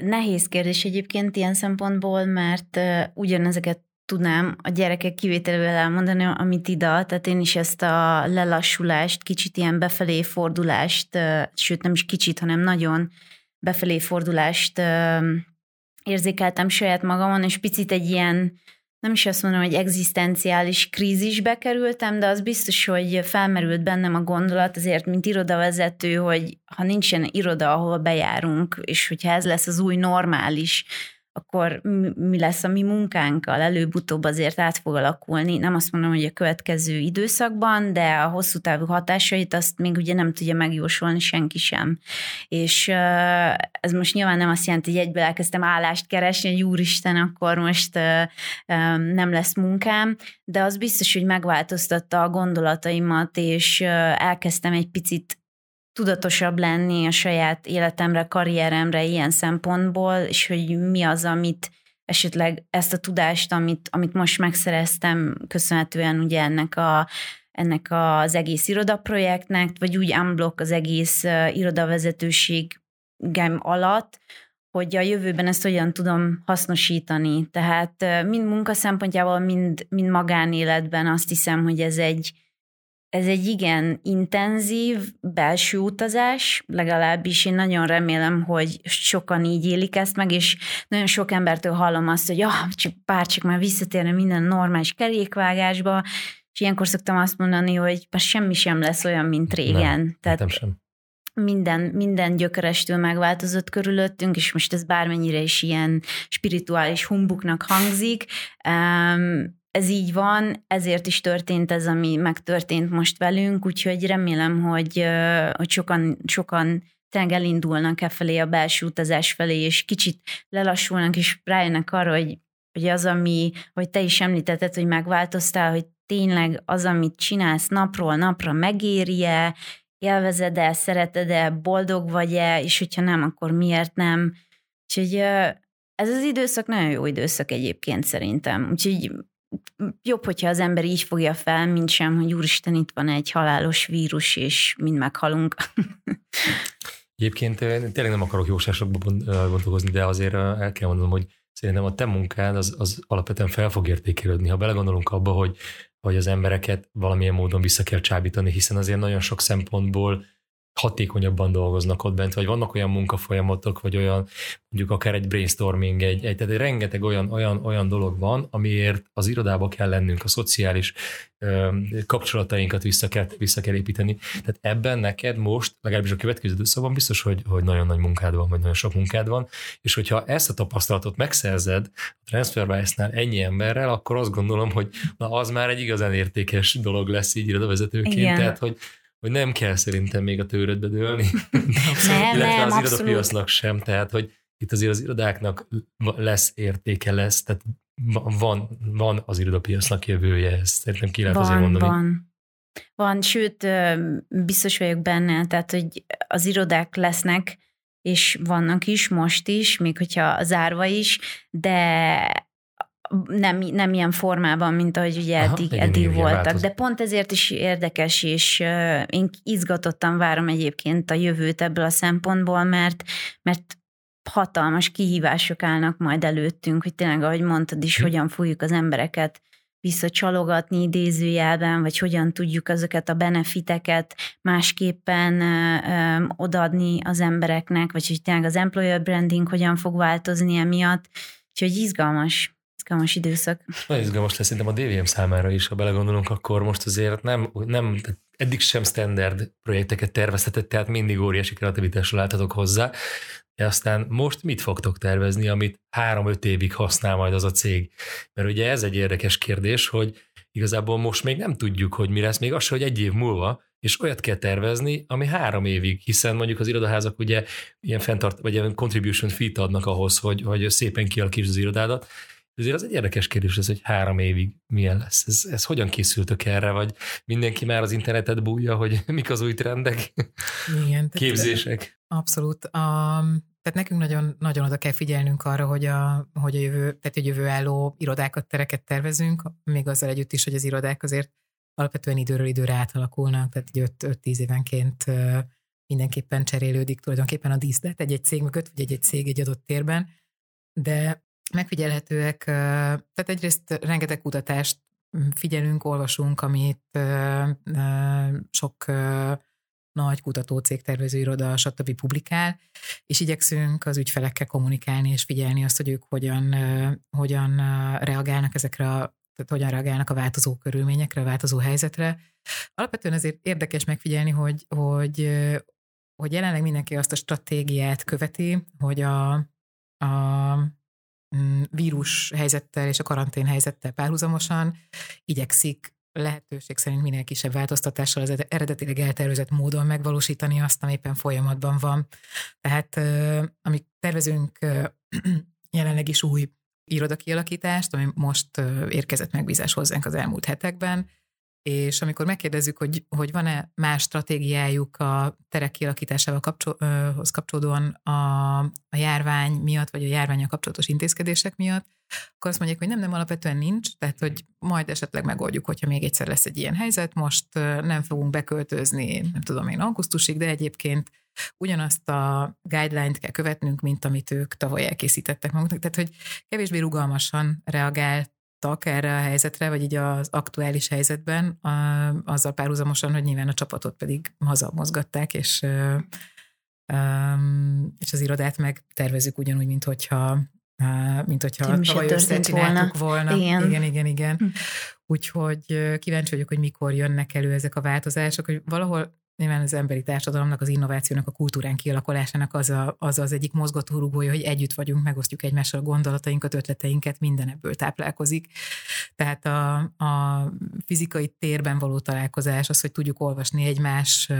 nehéz kérdés egyébként ilyen szempontból, mert ugyanezeket tudnám a gyerekek kivételével elmondani, amit ide, tehát én is ezt a lelassulást, kicsit ilyen befelé fordulást, sőt nem is kicsit, hanem nagyon befelé fordulást érzékeltem saját magamon, és picit egy ilyen nem is azt mondom, hogy egzisztenciális krízisbe kerültem, de az biztos, hogy felmerült bennem a gondolat azért, mint irodavezető, hogy ha nincsen iroda, ahol bejárunk, és hogyha ez lesz az új normális, akkor mi lesz a mi munkánkkal? Előbb-utóbb azért át fog alakulni. Nem azt mondom, hogy a következő időszakban, de a hosszú távú hatásait azt még ugye nem tudja megjósolni senki sem. És ez most nyilván nem azt jelenti, hogy egyből elkezdtem állást keresni, hogy úristen, akkor most nem lesz munkám, de az biztos, hogy megváltoztatta a gondolataimat, és elkezdtem egy picit tudatosabb lenni a saját életemre, karrieremre ilyen szempontból, és hogy mi az, amit esetleg ezt a tudást, amit, amit most megszereztem, köszönhetően ugye ennek a ennek az egész irodaprojektnek, vagy úgy unblock az egész irodavezetőségem alatt, hogy a jövőben ezt hogyan tudom hasznosítani. Tehát mind munka szempontjából, mind, mind magánéletben azt hiszem, hogy ez egy, ez egy igen intenzív belső utazás, legalábbis én nagyon remélem, hogy sokan így élik ezt meg, és nagyon sok embertől hallom azt, hogy ah, csak pár csak már visszatérne minden normális kerékvágásba, és ilyenkor szoktam azt mondani, hogy már semmi sem lesz olyan, mint régen. Nem, Tehát sem. Minden, minden gyökerestől megváltozott körülöttünk, és most ez bármennyire is ilyen spirituális humbuknak hangzik, um, ez így van, ezért is történt ez, ami megtörtént most velünk, úgyhogy remélem, hogy, hogy sokan, sokan tényleg elindulnak e felé a belső utazás felé, és kicsit lelassulnak, és rájönnek arra, hogy, hogy az, ami, hogy te is említetted, hogy megváltoztál, hogy tényleg az, amit csinálsz napról napra megéri-e, élvezed-e, szereted-e, boldog vagy-e, és hogyha nem, akkor miért nem. Úgyhogy ez az időszak nagyon jó időszak egyébként szerintem. Úgyhogy jobb, hogyha az ember így fogja fel, mint sem, hogy úristen, itt van egy halálos vírus, és mind meghalunk. Egyébként tényleg nem akarok jósásokba bontokozni, de azért el kell mondanom, hogy szerintem a te munkád az, az alapvetően fel fog értékelődni. Ha belegondolunk abba, hogy, hogy az embereket valamilyen módon vissza kell csábítani, hiszen azért nagyon sok szempontból hatékonyabban dolgoznak ott bent, vagy vannak olyan munkafolyamatok, vagy olyan, mondjuk akár egy brainstorming, egy, egy tehát egy rengeteg olyan, olyan, olyan dolog van, amiért az irodába kell lennünk, a szociális ö, kapcsolatainkat vissza kell, vissza kell építeni. Tehát ebben neked most, legalábbis a következő időszakban biztos, hogy, hogy nagyon nagy munkád van, vagy nagyon sok munkád van, és hogyha ezt a tapasztalatot megszerzed a TransferWise-nál ennyi emberrel, akkor azt gondolom, hogy na az már egy igazán értékes dolog lesz így irodavezetőként, Igen. tehát hogy hogy nem kell szerintem még a tőrödbe dőlni. nem, Illetve nem, az irodapiacnak sem, tehát hogy itt azért az irodáknak lesz értéke lesz, tehát van, van az irodapiacnak jövője, ezt szerintem ki lehet van, azért mondani. Van. Van, sőt, biztos vagyok benne, tehát, hogy az irodák lesznek, és vannak is, most is, még hogyha zárva is, de nem, nem ilyen formában, mint ahogy ugye Aha, eddig, igen, eddig voltak. Változ. De pont ezért is érdekes, és én izgatottan várom egyébként a jövőt ebből a szempontból, mert, mert hatalmas kihívások állnak majd előttünk, hogy tényleg, ahogy mondtad is, hm. hogyan fogjuk az embereket visszacsalogatni idézőjelben, vagy hogyan tudjuk ezeket a benefiteket másképpen ö, odaadni az embereknek, vagy hogy tényleg az employer branding hogyan fog változni emiatt. Úgyhogy izgalmas. Izgalmas időszak. Nagyon izgalmas lesz szerintem a DVM számára is, ha belegondolunk, akkor most azért nem, nem eddig sem standard projekteket tervezhetett, tehát mindig óriási kreativitással láthatok hozzá, de aztán most mit fogtok tervezni, amit három-öt évig használ majd az a cég? Mert ugye ez egy érdekes kérdés, hogy igazából most még nem tudjuk, hogy mi lesz, még az, hogy egy év múlva, és olyat kell tervezni, ami három évig, hiszen mondjuk az irodaházak ugye ilyen fenntart, vagy ilyen contribution fee adnak ahhoz, hogy, hogy szépen kialakítsd az irodádat, ezért az egy érdekes kérdés ez, hogy három évig milyen lesz. Ez, ez hogyan készültök erre, vagy mindenki már az internetet bújja, hogy mik az új trendek, Igen, képzések? Abszolút. Um, tehát nekünk nagyon, nagyon oda kell figyelnünk arra, hogy a, hogy a jövő, tehát a jövő álló irodákat, tereket tervezünk, még azzal együtt is, hogy az irodák azért alapvetően időről időre átalakulnak, tehát 5-10 évenként mindenképpen cserélődik tulajdonképpen a díszlet egy-egy cég mögött, vagy egy-egy cég egy adott térben, de megfigyelhetőek, tehát egyrészt rengeteg kutatást figyelünk, olvasunk, amit sok nagy kutatócég, tervezőiroda, stb. publikál, és igyekszünk az ügyfelekkel kommunikálni és figyelni azt, hogy ők hogyan, hogyan reagálnak ezekre a tehát hogyan reagálnak a változó körülményekre, a változó helyzetre. Alapvetően azért érdekes megfigyelni, hogy, hogy, hogy jelenleg mindenki azt a stratégiát követi, hogy a, a vírus helyzettel és a karantén helyzettel párhuzamosan igyekszik lehetőség szerint minél kisebb változtatással az eredetileg eltervezett módon megvalósítani azt, ami éppen folyamatban van. Tehát amit tervezünk jelenleg is új irodakialakítást, ami most érkezett megbízás hozzánk az elmúlt hetekben, és amikor megkérdezzük, hogy, hogy van-e más stratégiájuk a terek kialakításával kapcsol, kapcsolódóan a, a járvány miatt, vagy a járványal kapcsolatos intézkedések miatt, akkor azt mondják, hogy nem, nem, alapvetően nincs, tehát hogy majd esetleg megoldjuk, hogyha még egyszer lesz egy ilyen helyzet, most nem fogunk beköltözni, nem tudom én, augusztusig, de egyébként ugyanazt a guideline-t kell követnünk, mint amit ők tavaly elkészítettek maguknak, tehát hogy kevésbé rugalmasan reagált erre a helyzetre, vagy így az aktuális helyzetben, azzal párhuzamosan, hogy nyilván a csapatot pedig hazamozgatták, és, és az irodát meg tervezzük ugyanúgy, mint hogyha mint hogyha tavaly ősszel volna. volna. Igen, igen, igen. igen. Hm. Úgyhogy kíváncsi vagyok, hogy mikor jönnek elő ezek a változások, hogy valahol nyilván az emberi társadalomnak, az innovációnak, a kultúrán kialakulásának az, a, az az egyik mozgatórugója, hogy együtt vagyunk, megosztjuk egymással a gondolatainkat, ötleteinket, minden ebből táplálkozik. Tehát a, a fizikai térben való találkozás, az, hogy tudjuk olvasni egymás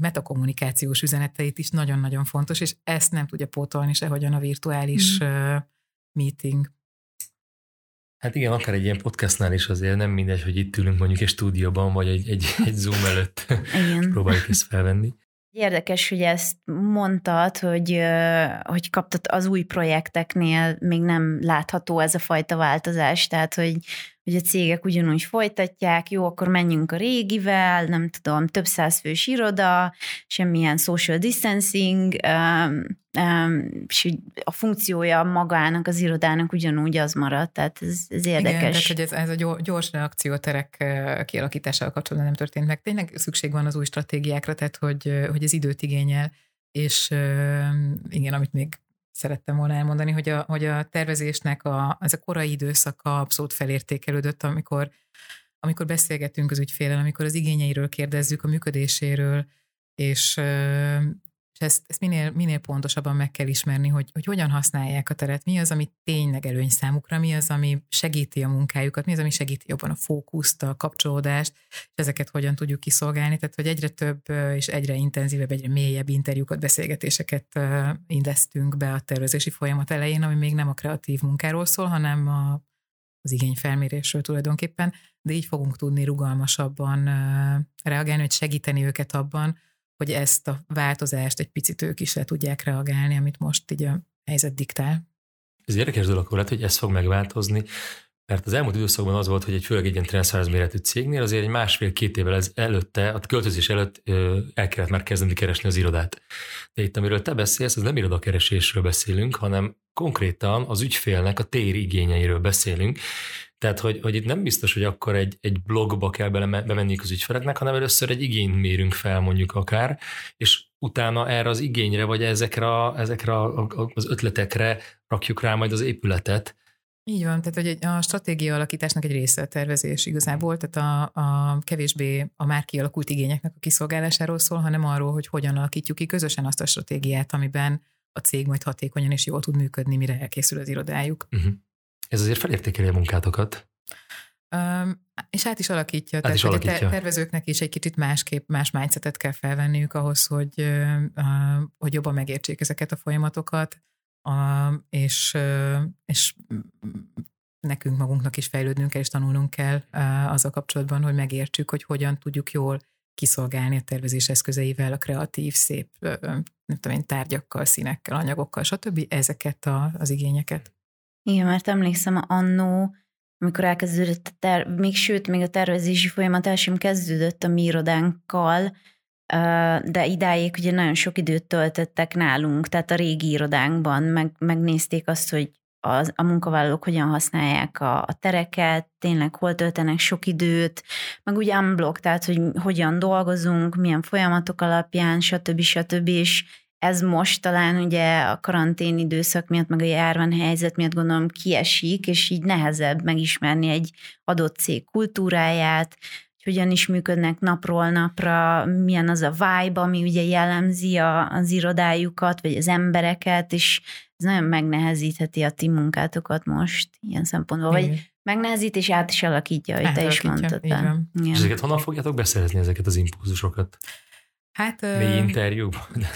metakommunikációs üzeneteit is nagyon-nagyon fontos, és ezt nem tudja pótolni sehogyan a virtuális mm. meeting. Hát igen, akár egy ilyen podcastnál is azért nem mindegy, hogy itt ülünk mondjuk egy stúdióban, vagy egy, egy, egy Zoom előtt igen. próbáljuk ezt felvenni. Érdekes, hogy ezt mondtad, hogy, hogy kaptad az új projekteknél még nem látható ez a fajta változás, tehát hogy hogy a cégek ugyanúgy folytatják, jó, akkor menjünk a régivel, nem tudom, több száz fős iroda, semmilyen social distancing, um, um, és a funkciója magának, az irodának ugyanúgy az maradt, tehát ez, ez érdekes. Igen, tehát hogy ez, ez a gyors reakcióterek kialakításával kapcsolatban nem történt meg. Tényleg szükség van az új stratégiákra, tehát hogy, hogy ez időt igényel, és igen, amit még szerettem volna elmondani, hogy a, hogy a tervezésnek a, ez a korai időszaka abszolút felértékelődött, amikor, amikor beszélgetünk az ügyfélen, amikor az igényeiről kérdezzük, a működéséről, és és ezt, ezt minél, minél pontosabban meg kell ismerni, hogy, hogy hogyan használják a teret, mi az, ami tényleg előny számukra, mi az, ami segíti a munkájukat, mi az, ami segíti jobban a fókuszt, a kapcsolódást, és ezeket hogyan tudjuk kiszolgálni. Tehát, hogy egyre több és egyre intenzívebb, egyre mélyebb interjúkat, beszélgetéseket indeztünk be a tervezési folyamat elején, ami még nem a kreatív munkáról szól, hanem a, az igényfelmérésről tulajdonképpen, de így fogunk tudni rugalmasabban reagálni, hogy segíteni őket abban, hogy ezt a változást egy picit ők is le tudják reagálni, amit most így a helyzet diktál. Ez érdekes dolog lehet, hogy ez fog megváltozni, mert az elmúlt időszakban az volt, hogy egy főleg egy ilyen transzáraz méretű cégnél azért egy másfél-két évvel ez előtte, a költözés előtt el kellett már kezdeni keresni az irodát. De itt, amiről te beszélsz, az nem irodakeresésről beszélünk, hanem konkrétan az ügyfélnek a tér igényeiről beszélünk, tehát, hogy, hogy itt nem biztos, hogy akkor egy, egy blogba kell bele, bemenni az ügyfeleknek, hanem először egy igényt mérünk fel mondjuk akár, és utána erre az igényre, vagy ezekre, a, ezekre a, az ötletekre rakjuk rá majd az épületet, így van, tehát hogy a stratégia alakításnak egy része a tervezés igazából, tehát a, a kevésbé a már kialakult igényeknek a kiszolgálásáról szól, hanem arról, hogy hogyan alakítjuk ki közösen azt a stratégiát, amiben a cég majd hatékonyan és jól tud működni, mire elkészül az irodájuk. Uh-huh. Ez azért felértékeli a munkátokat. Um, és át is alakítja. Át tehát is alakítja. a tervezőknek is egy kicsit másképp, más mindsetet kell felvenniük ahhoz, hogy, uh, hogy jobban megértsék ezeket a folyamatokat, uh, és, uh, és nekünk magunknak is fejlődnünk kell, és tanulnunk kell uh, azzal kapcsolatban, hogy megértsük, hogy hogyan tudjuk jól kiszolgálni a tervezés eszközeivel, a kreatív, szép, nem tudom én, tárgyakkal, színekkel, anyagokkal, stb. ezeket a, az igényeket. Igen, mert emlékszem annó, amikor elkezdődött a ter- még sőt, még a tervezési folyamat el sem kezdődött a mi irodánkkal, de idáig ugye nagyon sok időt töltöttek nálunk, tehát a régi irodánkban, meg, megnézték azt, hogy az, a munkavállalók hogyan használják a, a tereket, tényleg hol töltenek sok időt, meg ugye unblock, tehát hogy hogyan dolgozunk, milyen folyamatok alapján, stb. stb. És ez most talán ugye a karantén időszak miatt, meg a járványhelyzet miatt gondolom kiesik, és így nehezebb megismerni egy adott cég kultúráját, hogyan is működnek napról napra, milyen az a vibe, ami ugye jellemzi a, az irodájukat, vagy az embereket, és ez nagyon megnehezítheti a ti munkátokat most ilyen szempontból, Igen. vagy megnehezít és át is alakítja, ahogy te is mondtad. És ezeket honnan fogjátok beszerezni, ezeket az impulzusokat? Hát, Mély interjúk?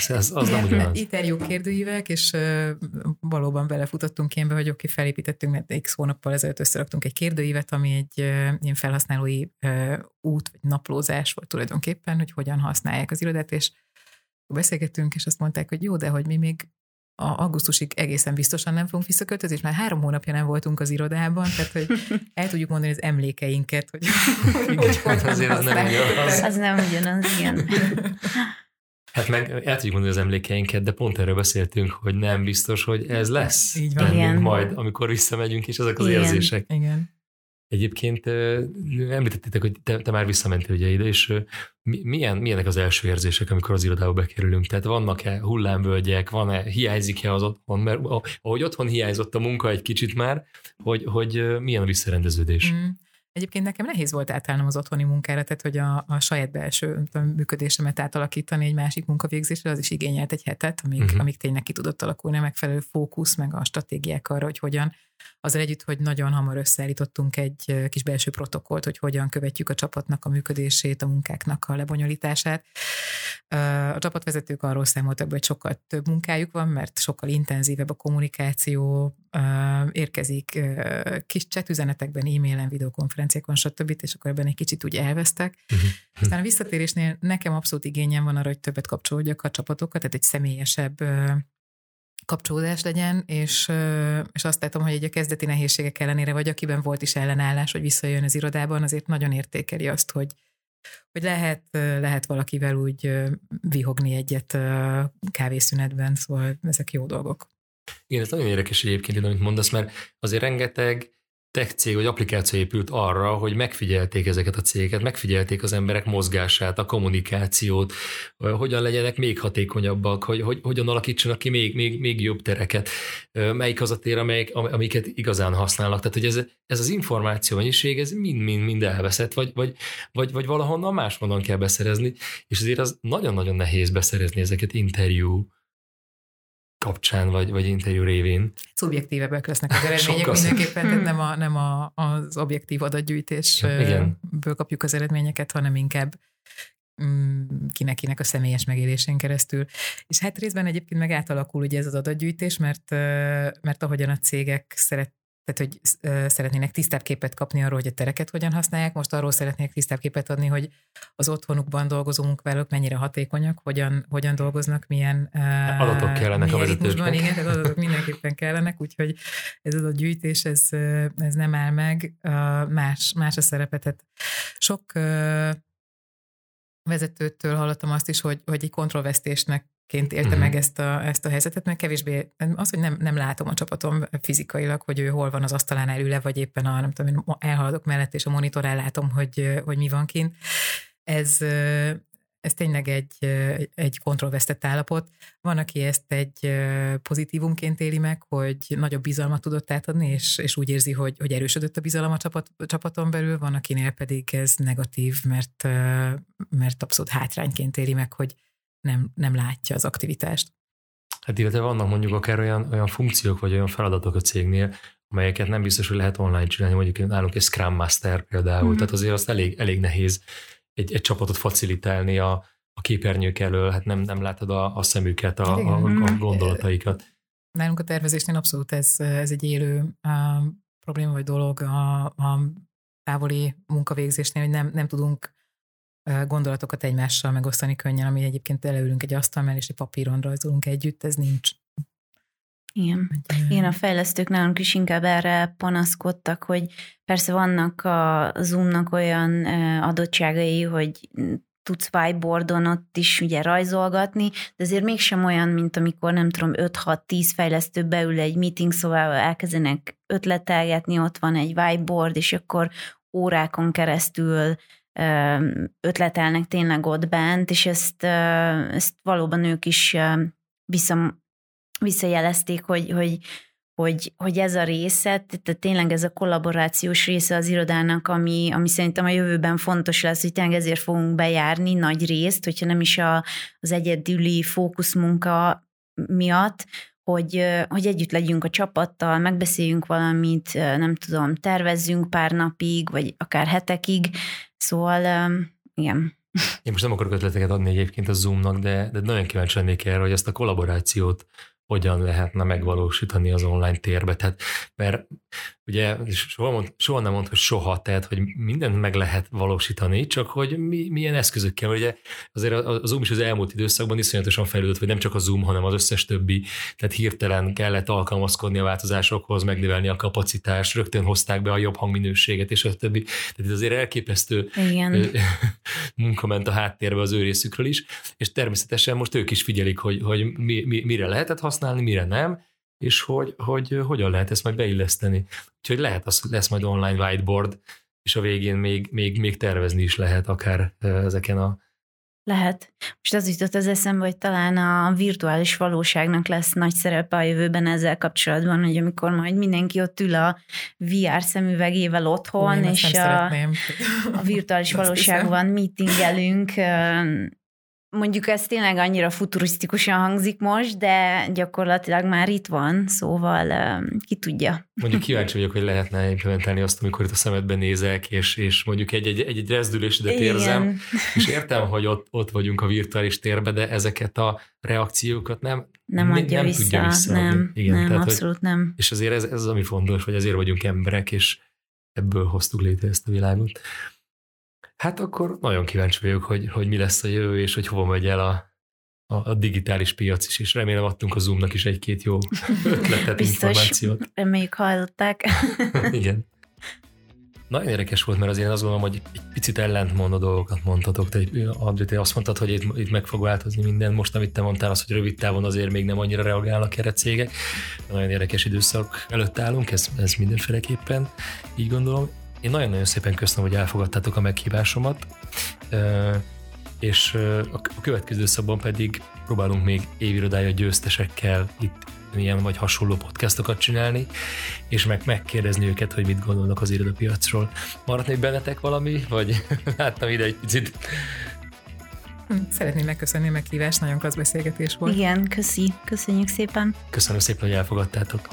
Az, az nem ugyanaz. Interjú kérdőívek, és valóban belefutottunk ilyenbe, hogy oké, felépítettünk, mert x hónappal ezelőtt összeraktunk egy kérdőívet, ami egy ilyen felhasználói út vagy naplózás volt tulajdonképpen, hogy hogyan használják az irodát, és beszélgettünk, és azt mondták, hogy jó, de hogy mi még a augusztusig egészen biztosan nem fogunk visszaköltözni, és már három hónapja nem voltunk az irodában, tehát hogy el tudjuk mondani az emlékeinket, hogy, hogy, hogy azért az nem ugyanaz. Az nem ugyanaz, igen. Hát meg el tudjuk mondani az emlékeinket, de pont erről beszéltünk, hogy nem biztos, hogy ez lesz. Így van. Igen. Majd, amikor visszamegyünk, és ezek az igen. érzések. Igen. Egyébként említettétek, hogy te, te már visszamentél ugye ide, és milyen, milyenek az első érzések, amikor az irodába bekerülünk? Tehát vannak-e hullámvölgyek, van-e, hiányzik-e az otthon? Mert ahogy otthon hiányzott a munka egy kicsit már, hogy, hogy milyen a visszarendeződés? Mm. Egyébként nekem nehéz volt átállnom az otthoni munkára, tehát hogy a, a saját belső működésemet átalakítani egy másik munkavégzésre, az is igényelt egy hetet, amíg, uh-huh. amíg tényleg ki tudott alakulni a megfelelő fókusz, meg a stratégiák arra, hogy hogyan azzal együtt, hogy nagyon hamar összeállítottunk egy kis belső protokollt, hogy hogyan követjük a csapatnak a működését, a munkáknak a lebonyolítását. A csapatvezetők arról számoltak be, hogy sokkal több munkájuk van, mert sokkal intenzívebb a kommunikáció, érkezik kis chat üzenetekben, e-mailen, videokonferenciákon, stb. és akkor ebben egy kicsit úgy elvesztek. Uh-huh. Aztán a visszatérésnél nekem abszolút igényem van arra, hogy többet kapcsolódjak a csapatokat, tehát egy személyesebb kapcsolódás legyen, és, és azt látom, hogy egy a kezdeti nehézségek ellenére, vagy akiben volt is ellenállás, hogy visszajön az irodában, azért nagyon értékeli azt, hogy, hogy lehet, lehet valakivel úgy vihogni egyet kávészünetben, szóval ezek jó dolgok. Igen, ez nagyon érdekes egyébként, amit mondasz, mert azért rengeteg tech cég vagy applikáció épült arra, hogy megfigyelték ezeket a cégeket, megfigyelték az emberek mozgását, a kommunikációt, hogyan legyenek még hatékonyabbak, hogy, hogy hogyan alakítsanak ki még, még, még jobb tereket, melyik az a tér, amelyik, amiket igazán használnak. Tehát, hogy ez, ez az információ mennyiség, ez mind-mind-mind elveszett, vagy, vagy, vagy, vagy valahonnan máshonnan kell beszerezni, és azért az nagyon-nagyon nehéz beszerezni ezeket interjú kapcsán, vagy, vagy interjú révén. Szubjektívebbek lesznek az eredmények Sokkal mindenképpen, tehát nem, a, nem a, az objektív adatgyűjtésből kapjuk az eredményeket, hanem inkább mm, kinek-kinek a személyes megélésén keresztül. És hát részben egyébként meg átalakul ugye ez az adatgyűjtés, mert, mert ahogyan a cégek szeret, tehát hogy szeretnének tisztább képet kapni arról, hogy a tereket hogyan használják, most arról szeretnék tisztább képet adni, hogy az otthonukban dolgozó munkavállalók mennyire hatékonyak, hogyan, hogyan dolgoznak, milyen adatok kellenek a vezetőknek. Igen, tehát adatok mindenképpen kellenek, úgyhogy ez az a gyűjtés, ez, ez nem áll meg, más, más a szerepet. Tehát sok vezetőtől hallottam azt is, hogy, hogy egy kontrollvesztésnek ként élte uh-huh. meg ezt a, ezt a helyzetet, mert kevésbé, az, hogy nem, nem látom a csapatom fizikailag, hogy ő hol van az asztalánál ül vagy éppen a, nem tudom, én elhaladok mellett, és a monitorán látom, hogy, hogy mi van kint. Ez, ez tényleg egy, egy kontrollvesztett állapot. Van, aki ezt egy pozitívumként éli meg, hogy nagyobb bizalmat tudott átadni, és, és úgy érzi, hogy, hogy erősödött a bizalom a csapat, a csapaton belül, van, akinél pedig ez negatív, mert, mert abszolút hátrányként éli meg, hogy nem, nem látja az aktivitást. Hát illetve vannak mondjuk akár olyan, olyan funkciók vagy olyan feladatok a cégnél, amelyeket nem biztos, hogy lehet online csinálni, mondjuk nálunk egy Scrum Master például, mm-hmm. tehát azért azt elég, elég nehéz egy, egy csapatot facilitálni a, a képernyők elől, hát nem, nem látod a, a szemüket, a, a, a mhm. gondolataikat. Nálunk a tervezésnél abszolút ez, ez egy élő a, probléma vagy dolog a, a távoli munkavégzésnél, hogy nem, nem tudunk gondolatokat egymással megosztani könnyen, ami egyébként eleülünk egy asztal mellé, és egy papíron rajzolunk együtt, ez nincs. Igen. Igen, a fejlesztők nálunk is inkább erre panaszkodtak, hogy persze vannak a Zoomnak olyan adottságai, hogy tudsz whiteboardon ott is ugye rajzolgatni, de azért mégsem olyan, mint amikor nem tudom, 5-6-10 fejlesztő beül egy meeting szobába, elkezdenek ötletelgetni, ott van egy whiteboard, és akkor órákon keresztül ötletelnek tényleg ott bent, és ezt, ezt valóban ők is vissza, visszajelezték, hogy, hogy, hogy, hogy ez a része, tehát tényleg ez a kollaborációs része az irodának, ami, ami szerintem a jövőben fontos lesz, hogy tényleg ezért fogunk bejárni nagy részt, hogyha nem is a, az egyedüli fókuszmunka miatt, hogy, hogy együtt legyünk a csapattal, megbeszéljünk valamit, nem tudom, tervezzünk pár napig, vagy akár hetekig, szóval igen. Én most nem akarok ötleteket adni egyébként a Zoomnak, de, de nagyon kíváncsi lennék erre, hogy ezt a kollaborációt hogyan lehetne megvalósítani az online térbe. Tehát, mert ugye soha, mond, soha nem mond, hogy soha, tehát, hogy mindent meg lehet valósítani, csak hogy mi, milyen eszközökkel. Ugye azért a, a Zoom is az elmúlt időszakban iszonyatosan fejlődött, hogy nem csak a Zoom, hanem az összes többi, tehát hirtelen kellett alkalmazkodni a változásokhoz, megnövelni a kapacitást, rögtön hozták be a jobb hangminőséget, és a többi. Tehát ez azért elképesztő Igen. munka ment a háttérbe az ő részükről is, és természetesen most ők is figyelik, hogy, hogy mi, mi, mire lehetett használni, mire nem, és hogy, hogy hogyan lehet ezt majd beilleszteni. Úgyhogy lehet, az lesz majd online whiteboard, és a végén még, még, még tervezni is lehet akár ezeken a lehet. Most az jutott az eszembe, hogy talán a virtuális valóságnak lesz nagy szerepe a jövőben ezzel kapcsolatban, hogy amikor majd mindenki ott ül a VR szemüvegével otthon, Ó, és a, a virtuális valóságban meetingelünk, Mondjuk ez tényleg annyira futurisztikusan hangzik most, de gyakorlatilag már itt van, szóval ki tudja. Mondjuk kíváncsi vagyok, hogy lehetne implementálni azt, amikor itt a szemedben nézek, és, és mondjuk egy-egy, egy rezdülésedet érzem, és értem, hogy ott, ott vagyunk a virtuális térben, de ezeket a reakciókat nem, nem, adja nem vissza, tudja vissza. Nem, Igen, nem tehát, abszolút hogy, nem. És azért ez, ez az, ami fontos, hogy azért vagyunk emberek, és ebből hoztuk létre ezt a világot. Hát akkor nagyon kíváncsi vagyok, hogy, hogy mi lesz a jövő, és hogy hova megy el a, a, a digitális piac is, és remélem adtunk a Zoomnak is egy-két jó ötletet, Biztos, információt. reméljük hallották. Igen. Nagyon érdekes volt, mert azért én azt gondolom, hogy egy picit ellentmondó dolgokat mondhatok. Te, André, te azt mondtad, hogy itt, itt meg fog változni minden. Most, amit te mondtál, az, hogy rövid távon azért még nem annyira reagálnak erre cégek. Nagyon érdekes időszak előtt állunk, ez, ez mindenféleképpen így gondolom. Én nagyon-nagyon szépen köszönöm, hogy elfogadtátok a meghívásomat, és a következő szabban pedig próbálunk még évirodája győztesekkel itt ilyen vagy hasonló podcastokat csinálni, és meg megkérdezni őket, hogy mit gondolnak az irodapiacról. Maradt még bennetek valami, vagy láttam ide egy picit? Szeretném megköszönni a meghívást, nagyon klassz beszélgetés volt. Igen, köszi, köszönjük szépen. Köszönöm szépen, hogy elfogadtátok.